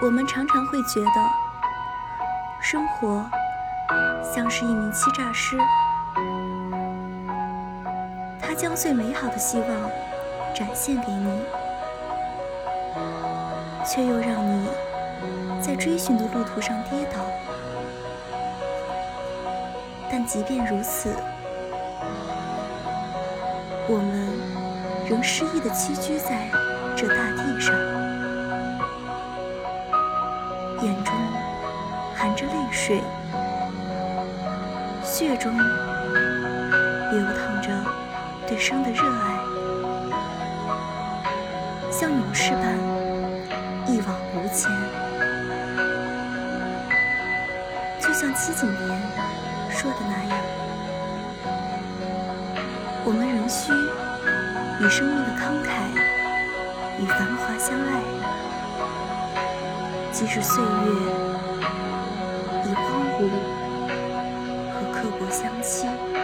我们常常会觉得，生活像是一名欺诈师，他将最美好的希望展现给你，却又让你在追寻的路途上跌倒。但即便如此，我们仍失意的栖居在眼中含着泪水，血中流淌着对生的热爱，像勇士般一往无前，就像戚景年。说的那样，我们仍需与生命的慷慨与繁华相爱，即使岁月已荒芜和刻薄相欺。